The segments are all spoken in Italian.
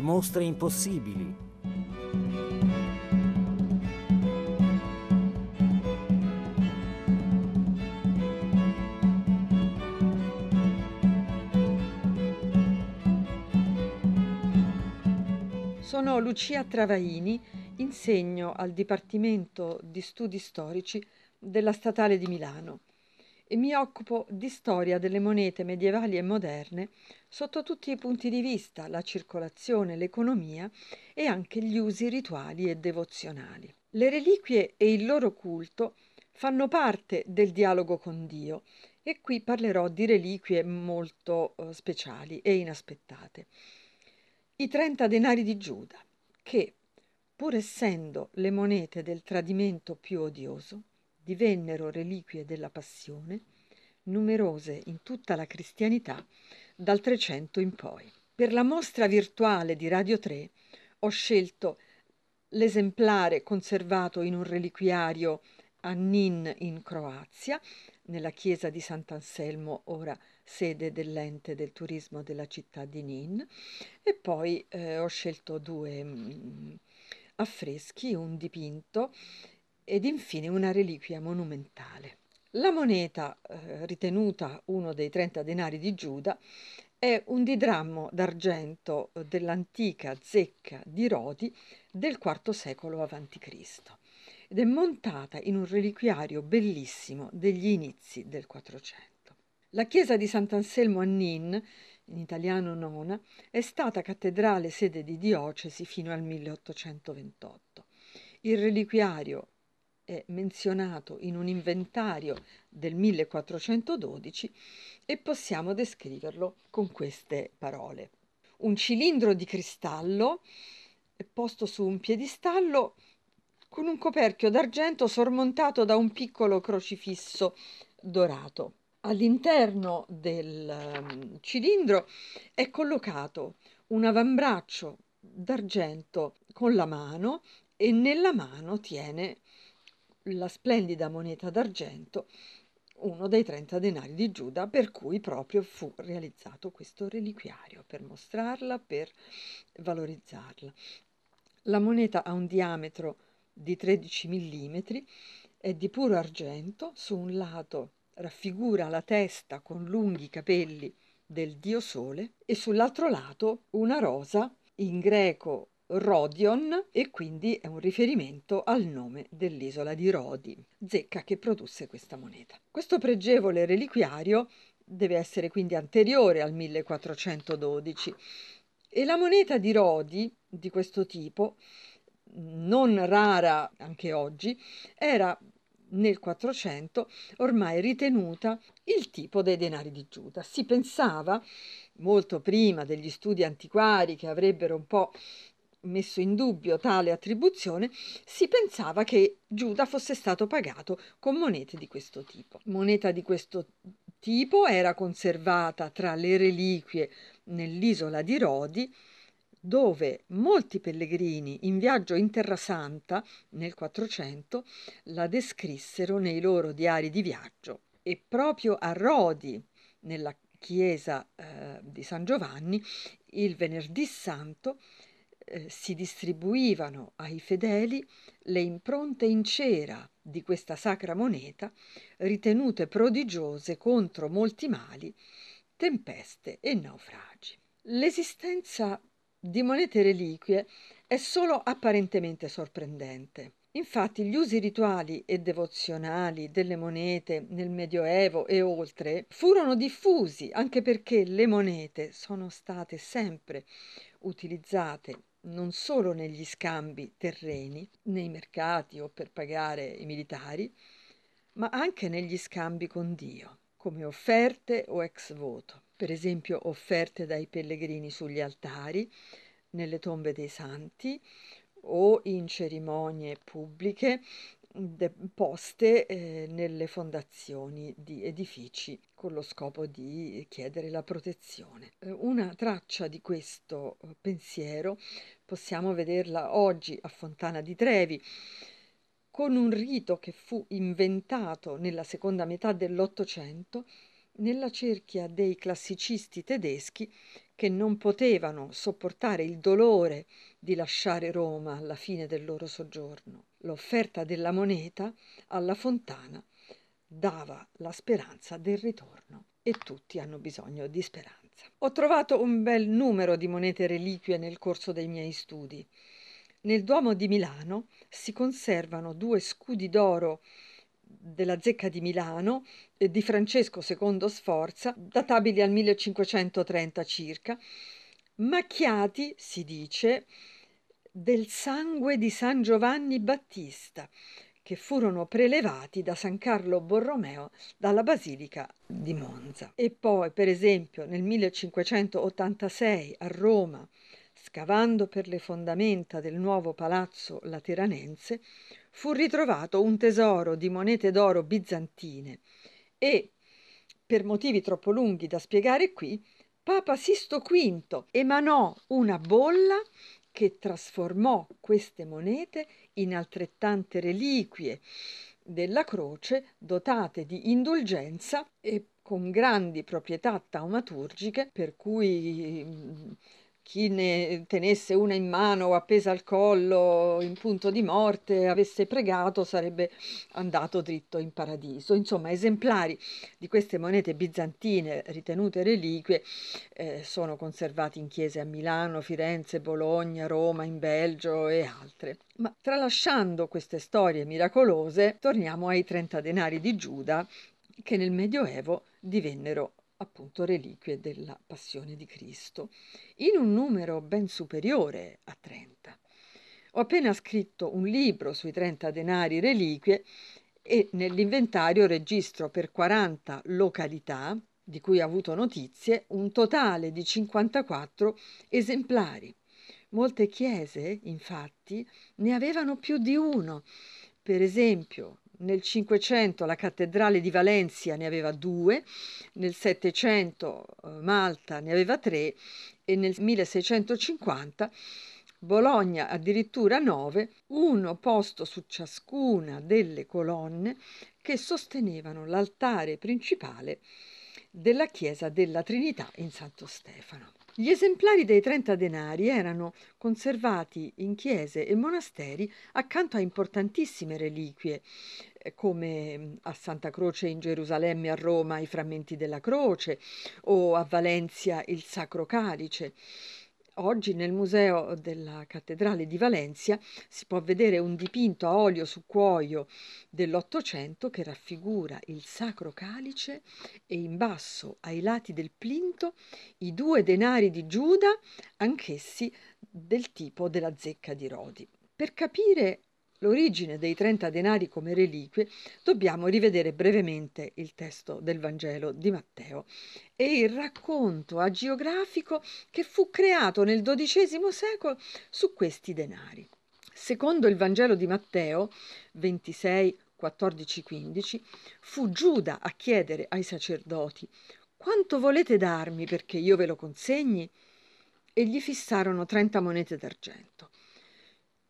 le mostre impossibili. Sono Lucia Travaini, insegno al Dipartimento di Studi Storici della Statale di Milano e mi occupo di storia delle monete medievali e moderne sotto tutti i punti di vista, la circolazione, l'economia e anche gli usi rituali e devozionali. Le reliquie e il loro culto fanno parte del dialogo con Dio e qui parlerò di reliquie molto uh, speciali e inaspettate. I 30 denari di Giuda, che, pur essendo le monete del tradimento più odioso, divennero reliquie della passione, numerose in tutta la cristianità dal Trecento in poi. Per la mostra virtuale di Radio 3 ho scelto l'esemplare conservato in un reliquiario a Nin in Croazia, nella chiesa di Sant'Anselmo, ora sede dell'ente del turismo della città di Nin, e poi eh, ho scelto due mh, mm, affreschi, un dipinto ed infine una reliquia monumentale. La moneta eh, ritenuta uno dei 30 denari di Giuda è un didrammo d'argento dell'antica zecca di Rodi del IV secolo a.C. ed è montata in un reliquiario bellissimo degli inizi del 400. La chiesa di Sant'Anselmo a Nin, in italiano nona, è stata cattedrale sede di diocesi fino al 1828. Il reliquiario è menzionato in un inventario del 1412 e possiamo descriverlo con queste parole. Un cilindro di cristallo posto su un piedistallo con un coperchio d'argento sormontato da un piccolo crocifisso dorato. All'interno del um, cilindro è collocato un avambraccio d'argento con la mano e nella mano tiene la splendida moneta d'argento, uno dei 30 denari di Giuda, per cui proprio fu realizzato questo reliquiario, per mostrarla, per valorizzarla. La moneta ha un diametro di 13 mm, è di puro argento, su un lato raffigura la testa con lunghi capelli del dio sole e sull'altro lato una rosa in greco Rodion e quindi è un riferimento al nome dell'isola di Rodi, zecca che produsse questa moneta. Questo pregevole reliquiario deve essere quindi anteriore al 1412 e la moneta di Rodi di questo tipo, non rara anche oggi, era nel 400 ormai ritenuta il tipo dei denari di Giuda. Si pensava, molto prima degli studi antiquari che avrebbero un po' messo in dubbio tale attribuzione, si pensava che Giuda fosse stato pagato con monete di questo tipo. Moneta di questo tipo era conservata tra le reliquie nell'isola di Rodi, dove molti pellegrini in viaggio in Terra Santa nel 400 la descrissero nei loro diari di viaggio e proprio a Rodi, nella chiesa eh, di San Giovanni, il venerdì santo eh, si distribuivano ai fedeli le impronte in cera di questa sacra moneta, ritenute prodigiose contro molti mali, tempeste e naufragi. L'esistenza di monete reliquie è solo apparentemente sorprendente. Infatti gli usi rituali e devozionali delle monete nel Medioevo e oltre furono diffusi anche perché le monete sono state sempre utilizzate non solo negli scambi terreni, nei mercati o per pagare i militari, ma anche negli scambi con Dio, come offerte o ex voto, per esempio offerte dai pellegrini sugli altari, nelle tombe dei santi o in cerimonie pubbliche poste eh, nelle fondazioni di edifici con lo scopo di chiedere la protezione. Eh, una traccia di questo eh, pensiero possiamo vederla oggi a Fontana di Trevi con un rito che fu inventato nella seconda metà dell'Ottocento nella cerchia dei classicisti tedeschi che non potevano sopportare il dolore di lasciare Roma alla fine del loro soggiorno. L'offerta della moneta alla fontana dava la speranza del ritorno e tutti hanno bisogno di speranza. Ho trovato un bel numero di monete reliquie nel corso dei miei studi. Nel Duomo di Milano si conservano due scudi d'oro della zecca di Milano eh, di Francesco II Sforza, databili al 1530 circa, macchiati, si dice, del sangue di San Giovanni Battista, che furono prelevati da San Carlo Borromeo dalla Basilica di Monza. E poi, per esempio, nel 1586 a Roma, scavando per le fondamenta del nuovo palazzo lateranense, fu ritrovato un tesoro di monete d'oro bizantine e, per motivi troppo lunghi da spiegare qui, Papa Sisto V emanò una bolla che trasformò queste monete in altrettante reliquie della croce dotate di indulgenza e con grandi proprietà taumaturgiche per cui chi ne tenesse una in mano o appesa al collo in punto di morte avesse pregato sarebbe andato dritto in paradiso. Insomma, esemplari di queste monete bizantine ritenute reliquie eh, sono conservati in chiese a Milano, Firenze, Bologna, Roma, in Belgio e altre. Ma tralasciando queste storie miracolose, torniamo ai 30 denari di Giuda che nel Medioevo divennero appunto reliquie della passione di Cristo, in un numero ben superiore a 30. Ho appena scritto un libro sui 30 denari reliquie e nell'inventario registro per 40 località, di cui ho avuto notizie, un totale di 54 esemplari. Molte chiese, infatti, ne avevano più di uno. Per esempio, nel Cinquecento la cattedrale di Valencia ne aveva due, nel Settecento eh, Malta ne aveva tre e nel 1650 Bologna addirittura nove, uno posto su ciascuna delle colonne che sostenevano l'altare principale della chiesa della Trinità in Santo Stefano. Gli esemplari dei 30 denari erano conservati in chiese e monasteri accanto a importantissime reliquie, eh, come mm, a Santa Croce in Gerusalemme a Roma i frammenti della croce o a Valencia il Sacro Calice. Oggi nel Museo della Cattedrale di Valencia si può vedere un dipinto a olio su cuoio dell'Ottocento che raffigura il Sacro Calice e in basso ai lati del plinto i due denari di Giuda, anch'essi del tipo della zecca di Rodi. Per capire l'origine dei 30 denari come reliquie, dobbiamo rivedere brevemente il testo del Vangelo di Matteo e il racconto agiografico che fu creato nel XII secolo su questi denari. Secondo il Vangelo di Matteo 26, 14, 15, fu Giuda a chiedere ai sacerdoti quanto volete darmi perché io ve lo consegni? E gli fissarono 30 monete d'argento.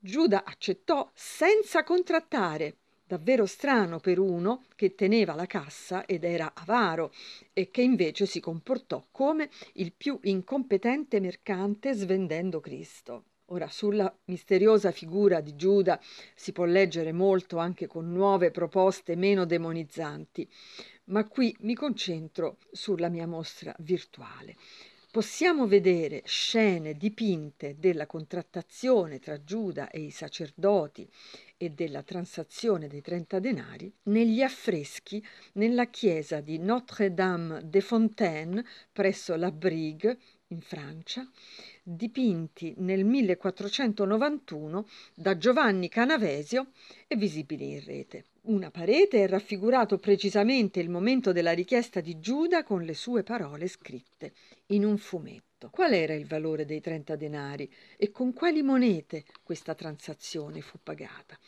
Giuda accettò senza contrattare, davvero strano per uno che teneva la cassa ed era avaro e che invece si comportò come il più incompetente mercante svendendo Cristo. Ora, sulla misteriosa figura di Giuda si può leggere molto anche con nuove proposte meno demonizzanti, ma qui mi concentro sulla mia mostra virtuale possiamo vedere scene dipinte della contrattazione tra Giuda e i sacerdoti e della transazione dei 30 denari negli affreschi nella chiesa di Notre-Dame de Fontaine presso la Brigue in Francia, dipinti nel 1491 da Giovanni Canavesio e visibili in rete. Una parete è raffigurato precisamente il momento della richiesta di Giuda con le sue parole scritte in un fumetto. Qual era il valore dei 30 denari e con quali monete questa transazione fu pagata?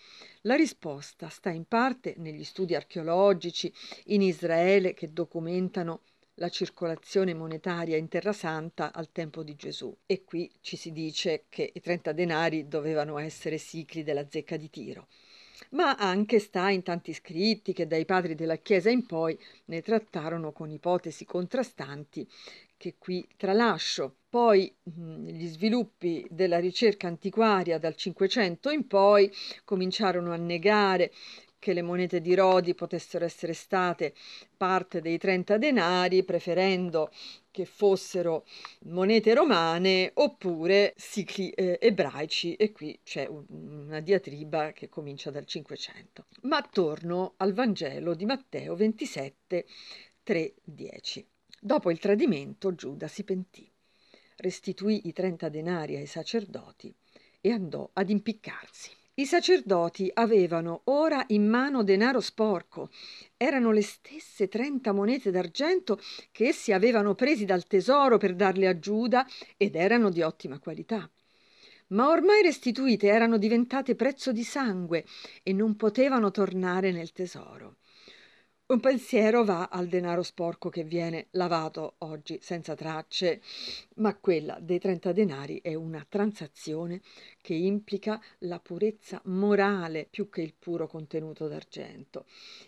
La risposta sta in parte negli studi archeologici in Israele che documentano la circolazione monetaria in Terra Santa al tempo di Gesù. E qui ci si dice che i 30 denari dovevano essere sicli della zecca di Tiro. Ma anche sta in tanti scritti che dai padri della Chiesa in poi ne trattarono con ipotesi contrastanti che qui tralascio. Poi gli sviluppi della ricerca antiquaria dal Cinquecento in poi cominciarono a negare che le monete di Rodi potessero essere state parte dei 30 denari, preferendo che fossero monete romane oppure sicli eh, ebraici e qui c'è un, una diatriba che comincia dal 500. Ma torno al Vangelo di Matteo 27, 3, 10. Dopo il tradimento Giuda si pentì, restituì i 30 denari ai sacerdoti e andò ad impiccarsi. I sacerdoti avevano ora in mano denaro sporco. Erano le stesse trenta monete d'argento che essi avevano presi dal tesoro per darle a Giuda ed erano di ottima qualità. Ma ormai restituite erano diventate prezzo di sangue e non potevano tornare nel tesoro. Un pensiero va al denaro sporco che viene lavato oggi senza tracce, ma quella dei 30 denari è una transazione che implica la purezza morale più che il puro contenuto d'argento.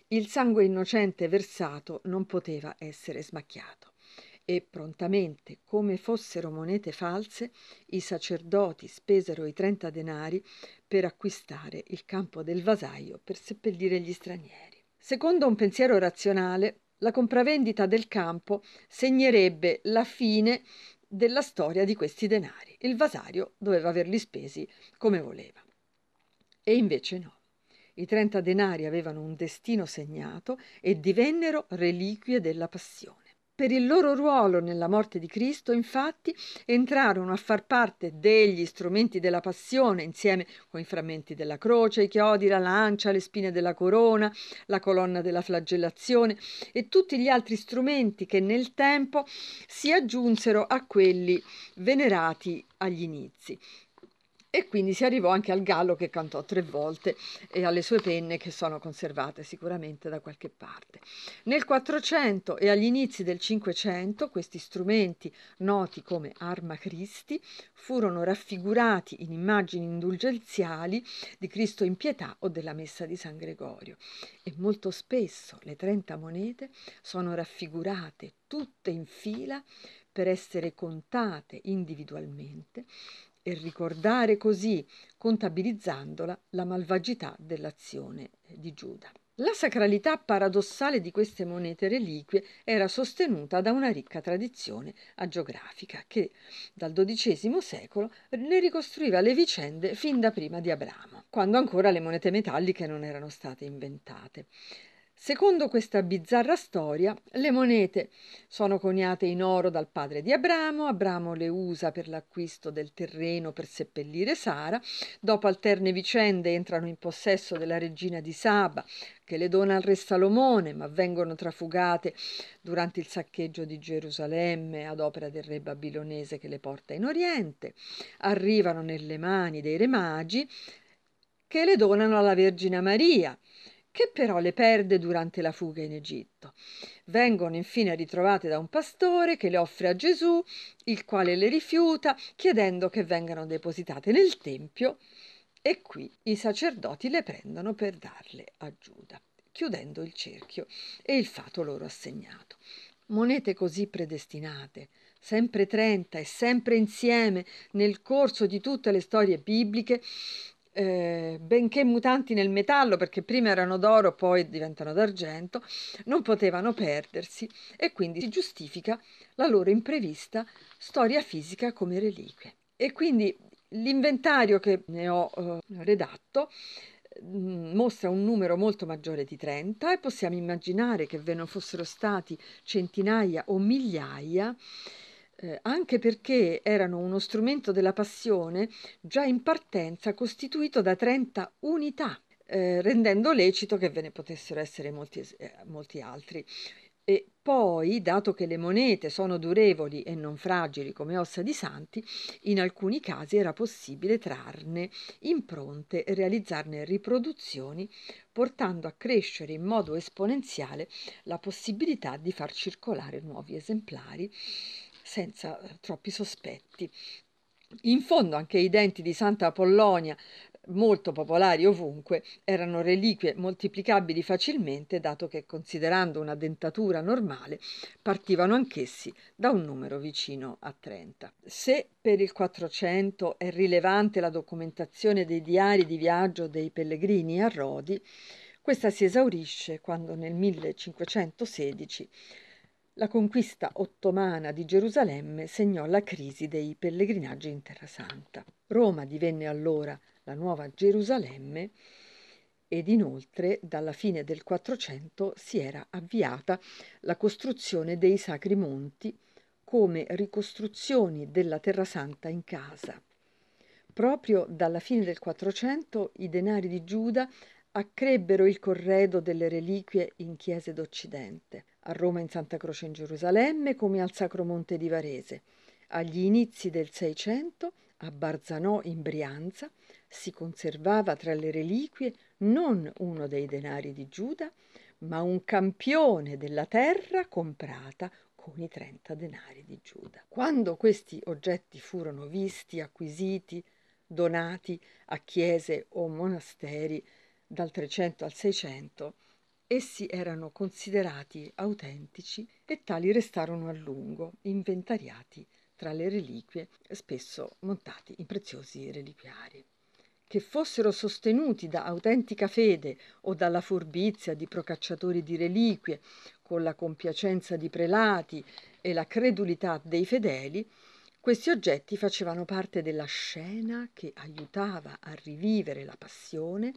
Il sangue innocente versato non poteva essere smacchiato e prontamente, come fossero monete false, i sacerdoti spesero i 30 denari per acquistare il campo del vasaio per seppellire gli stranieri. Secondo un pensiero razionale, la compravendita del campo segnerebbe la fine della storia di questi denari. Il vasario doveva averli spesi come voleva. E invece no. I 30 denari avevano un destino segnato e divennero reliquie della passione. Per il loro ruolo nella morte di Cristo, infatti, entrarono a far parte degli strumenti della passione, insieme con i frammenti della croce, i chiodi, la lancia, le spine della corona, la colonna della flagellazione e tutti gli altri strumenti che nel tempo si aggiunsero a quelli venerati agli inizi e quindi si arrivò anche al gallo che cantò tre volte e alle sue penne che sono conservate sicuramente da qualche parte. Nel 400 e agli inizi del 500 questi strumenti, noti come arma Christi, furono raffigurati in immagini indulgenziali di Cristo in pietà o della messa di San Gregorio e molto spesso le 30 monete sono raffigurate tutte in fila per essere contate individualmente e ricordare così, contabilizzandola, la malvagità dell'azione di Giuda. La sacralità paradossale di queste monete reliquie era sostenuta da una ricca tradizione agiografica che dal XII secolo ne ricostruiva le vicende fin da prima di Abramo, quando ancora le monete metalliche non erano state inventate. Secondo questa bizzarra storia, le monete sono coniate in oro dal padre di Abramo, Abramo le usa per l'acquisto del terreno per seppellire Sara, dopo alterne vicende entrano in possesso della regina di Saba, che le dona al re Salomone, ma vengono trafugate durante il saccheggio di Gerusalemme ad opera del re babilonese che le porta in Oriente, arrivano nelle mani dei re magi che le donano alla Vergine Maria, che però le perde durante la fuga in Egitto. Vengono infine ritrovate da un pastore che le offre a Gesù, il quale le rifiuta, chiedendo che vengano depositate nel Tempio, e qui i sacerdoti le prendono per darle a Giuda, chiudendo il cerchio e il fato loro assegnato. Monete così predestinate, sempre trenta e sempre insieme nel corso di tutte le storie bibliche, eh, benché mutanti nel metallo, perché prima erano d'oro, poi diventano d'argento, non potevano perdersi e quindi si giustifica la loro imprevista storia fisica come reliquie. E quindi l'inventario che ne ho eh, redatto mm, mostra un numero molto maggiore di 30 e possiamo immaginare che ve ne fossero stati centinaia o migliaia eh, anche perché erano uno strumento della passione già in partenza costituito da 30 unità, eh, rendendo lecito che ve ne potessero essere molti, eh, molti altri. E poi, dato che le monete sono durevoli e non fragili come ossa di santi, in alcuni casi era possibile trarne impronte e realizzarne riproduzioni, portando a crescere in modo esponenziale la possibilità di far circolare nuovi esemplari senza eh, troppi sospetti. In fondo anche i denti di Santa Apollonia molto popolari ovunque, erano reliquie moltiplicabili facilmente, dato che, considerando una dentatura normale, partivano anch'essi da un numero vicino a 30. Se per il 400 è rilevante la documentazione dei diari di viaggio dei pellegrini a Rodi, questa si esaurisce quando nel 1516 la conquista ottomana di Gerusalemme segnò la crisi dei pellegrinaggi in Terra Santa. Roma divenne allora la nuova Gerusalemme ed inoltre dalla fine del Quattrocento si era avviata la costruzione dei Sacri Monti come ricostruzioni della Terra Santa in casa. Proprio dalla fine del Quattrocento i denari di Giuda accrebbero il corredo delle reliquie in chiese d'Occidente a Roma in Santa Croce in Gerusalemme come al Sacro Monte di Varese. Agli inizi del Seicento, a Barzanò in Brianza, si conservava tra le reliquie non uno dei denari di Giuda, ma un campione della terra comprata con i trenta denari di Giuda. Quando questi oggetti furono visti, acquisiti, donati a chiese o monasteri dal 300 al 600, Essi erano considerati autentici e tali restarono a lungo, inventariati tra le reliquie, spesso montati in preziosi reliquiari. Che fossero sostenuti da autentica fede o dalla furbizia di procacciatori di reliquie, con la compiacenza di prelati e la credulità dei fedeli, questi oggetti facevano parte della scena che aiutava a rivivere la passione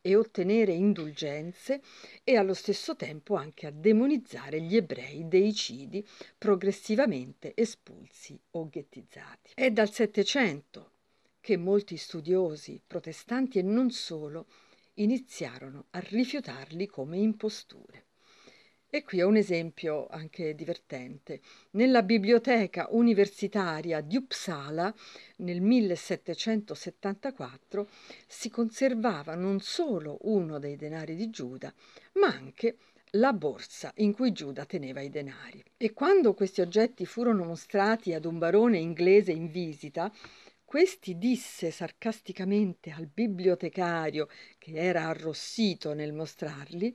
e ottenere indulgenze e allo stesso tempo anche a demonizzare gli ebrei deicidi progressivamente espulsi o ghettizzati. È dal Settecento che molti studiosi, protestanti e non solo, iniziarono a rifiutarli come imposture. E qui ho un esempio anche divertente. Nella biblioteca universitaria di Uppsala nel 1774 si conservava non solo uno dei denari di Giuda, ma anche la borsa in cui Giuda teneva i denari. E quando questi oggetti furono mostrati ad un barone inglese in visita, questi disse sarcasticamente al bibliotecario, che era arrossito nel mostrarli,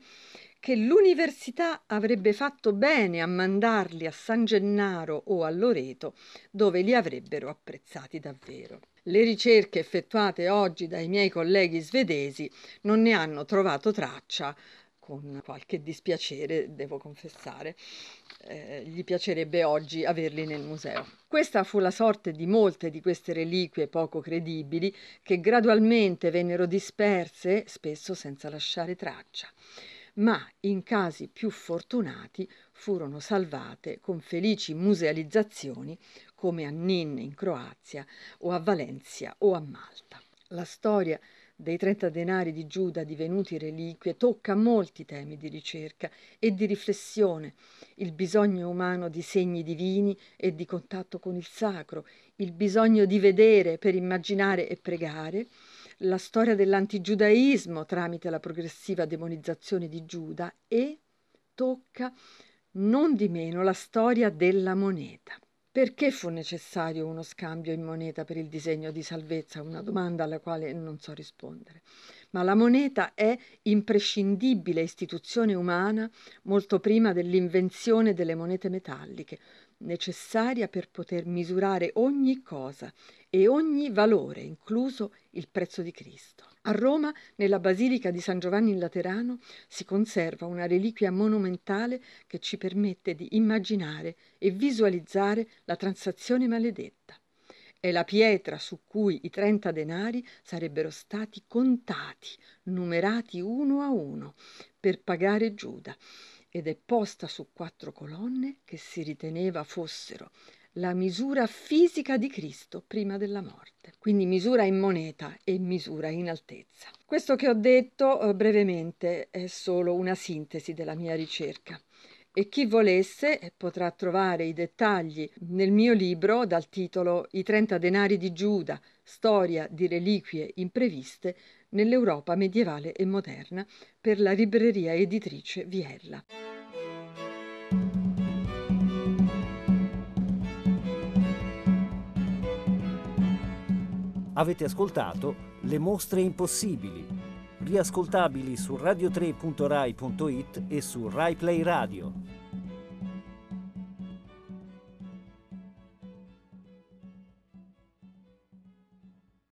che l'università avrebbe fatto bene a mandarli a San Gennaro o a Loreto, dove li avrebbero apprezzati davvero. Le ricerche effettuate oggi dai miei colleghi svedesi non ne hanno trovato traccia, con qualche dispiacere, devo confessare. Eh, gli piacerebbe oggi averli nel museo. Questa fu la sorte di molte di queste reliquie poco credibili che gradualmente vennero disperse, spesso senza lasciare traccia ma in casi più fortunati furono salvate con felici musealizzazioni come a Nin in Croazia o a Valencia o a Malta. La storia dei 30 denari di Giuda divenuti reliquie tocca molti temi di ricerca e di riflessione, il bisogno umano di segni divini e di contatto con il sacro, il bisogno di vedere per immaginare e pregare, la storia dell'antigiudaismo tramite la progressiva demonizzazione di Giuda e tocca non di meno la storia della moneta. Perché fu necessario uno scambio in moneta per il disegno di salvezza? Una domanda alla quale non so rispondere. Ma la moneta è imprescindibile istituzione umana molto prima dell'invenzione delle monete metalliche, necessaria per poter misurare ogni cosa e ogni valore, incluso il prezzo di Cristo. A Roma, nella Basilica di San Giovanni in Laterano, si conserva una reliquia monumentale che ci permette di immaginare e visualizzare la transazione maledetta. È la pietra su cui i trenta denari sarebbero stati contati, numerati uno a uno, per pagare Giuda ed è posta su quattro colonne che si riteneva fossero la misura fisica di Cristo prima della morte, quindi misura in moneta e misura in altezza. Questo che ho detto eh, brevemente è solo una sintesi della mia ricerca e chi volesse eh, potrà trovare i dettagli nel mio libro dal titolo I 30 denari di Giuda, storia di reliquie impreviste nell'Europa medievale e moderna per la libreria editrice Viella. Avete ascoltato Le mostre impossibili, riascoltabili su radio3.rai.it e su RaiPlay Radio.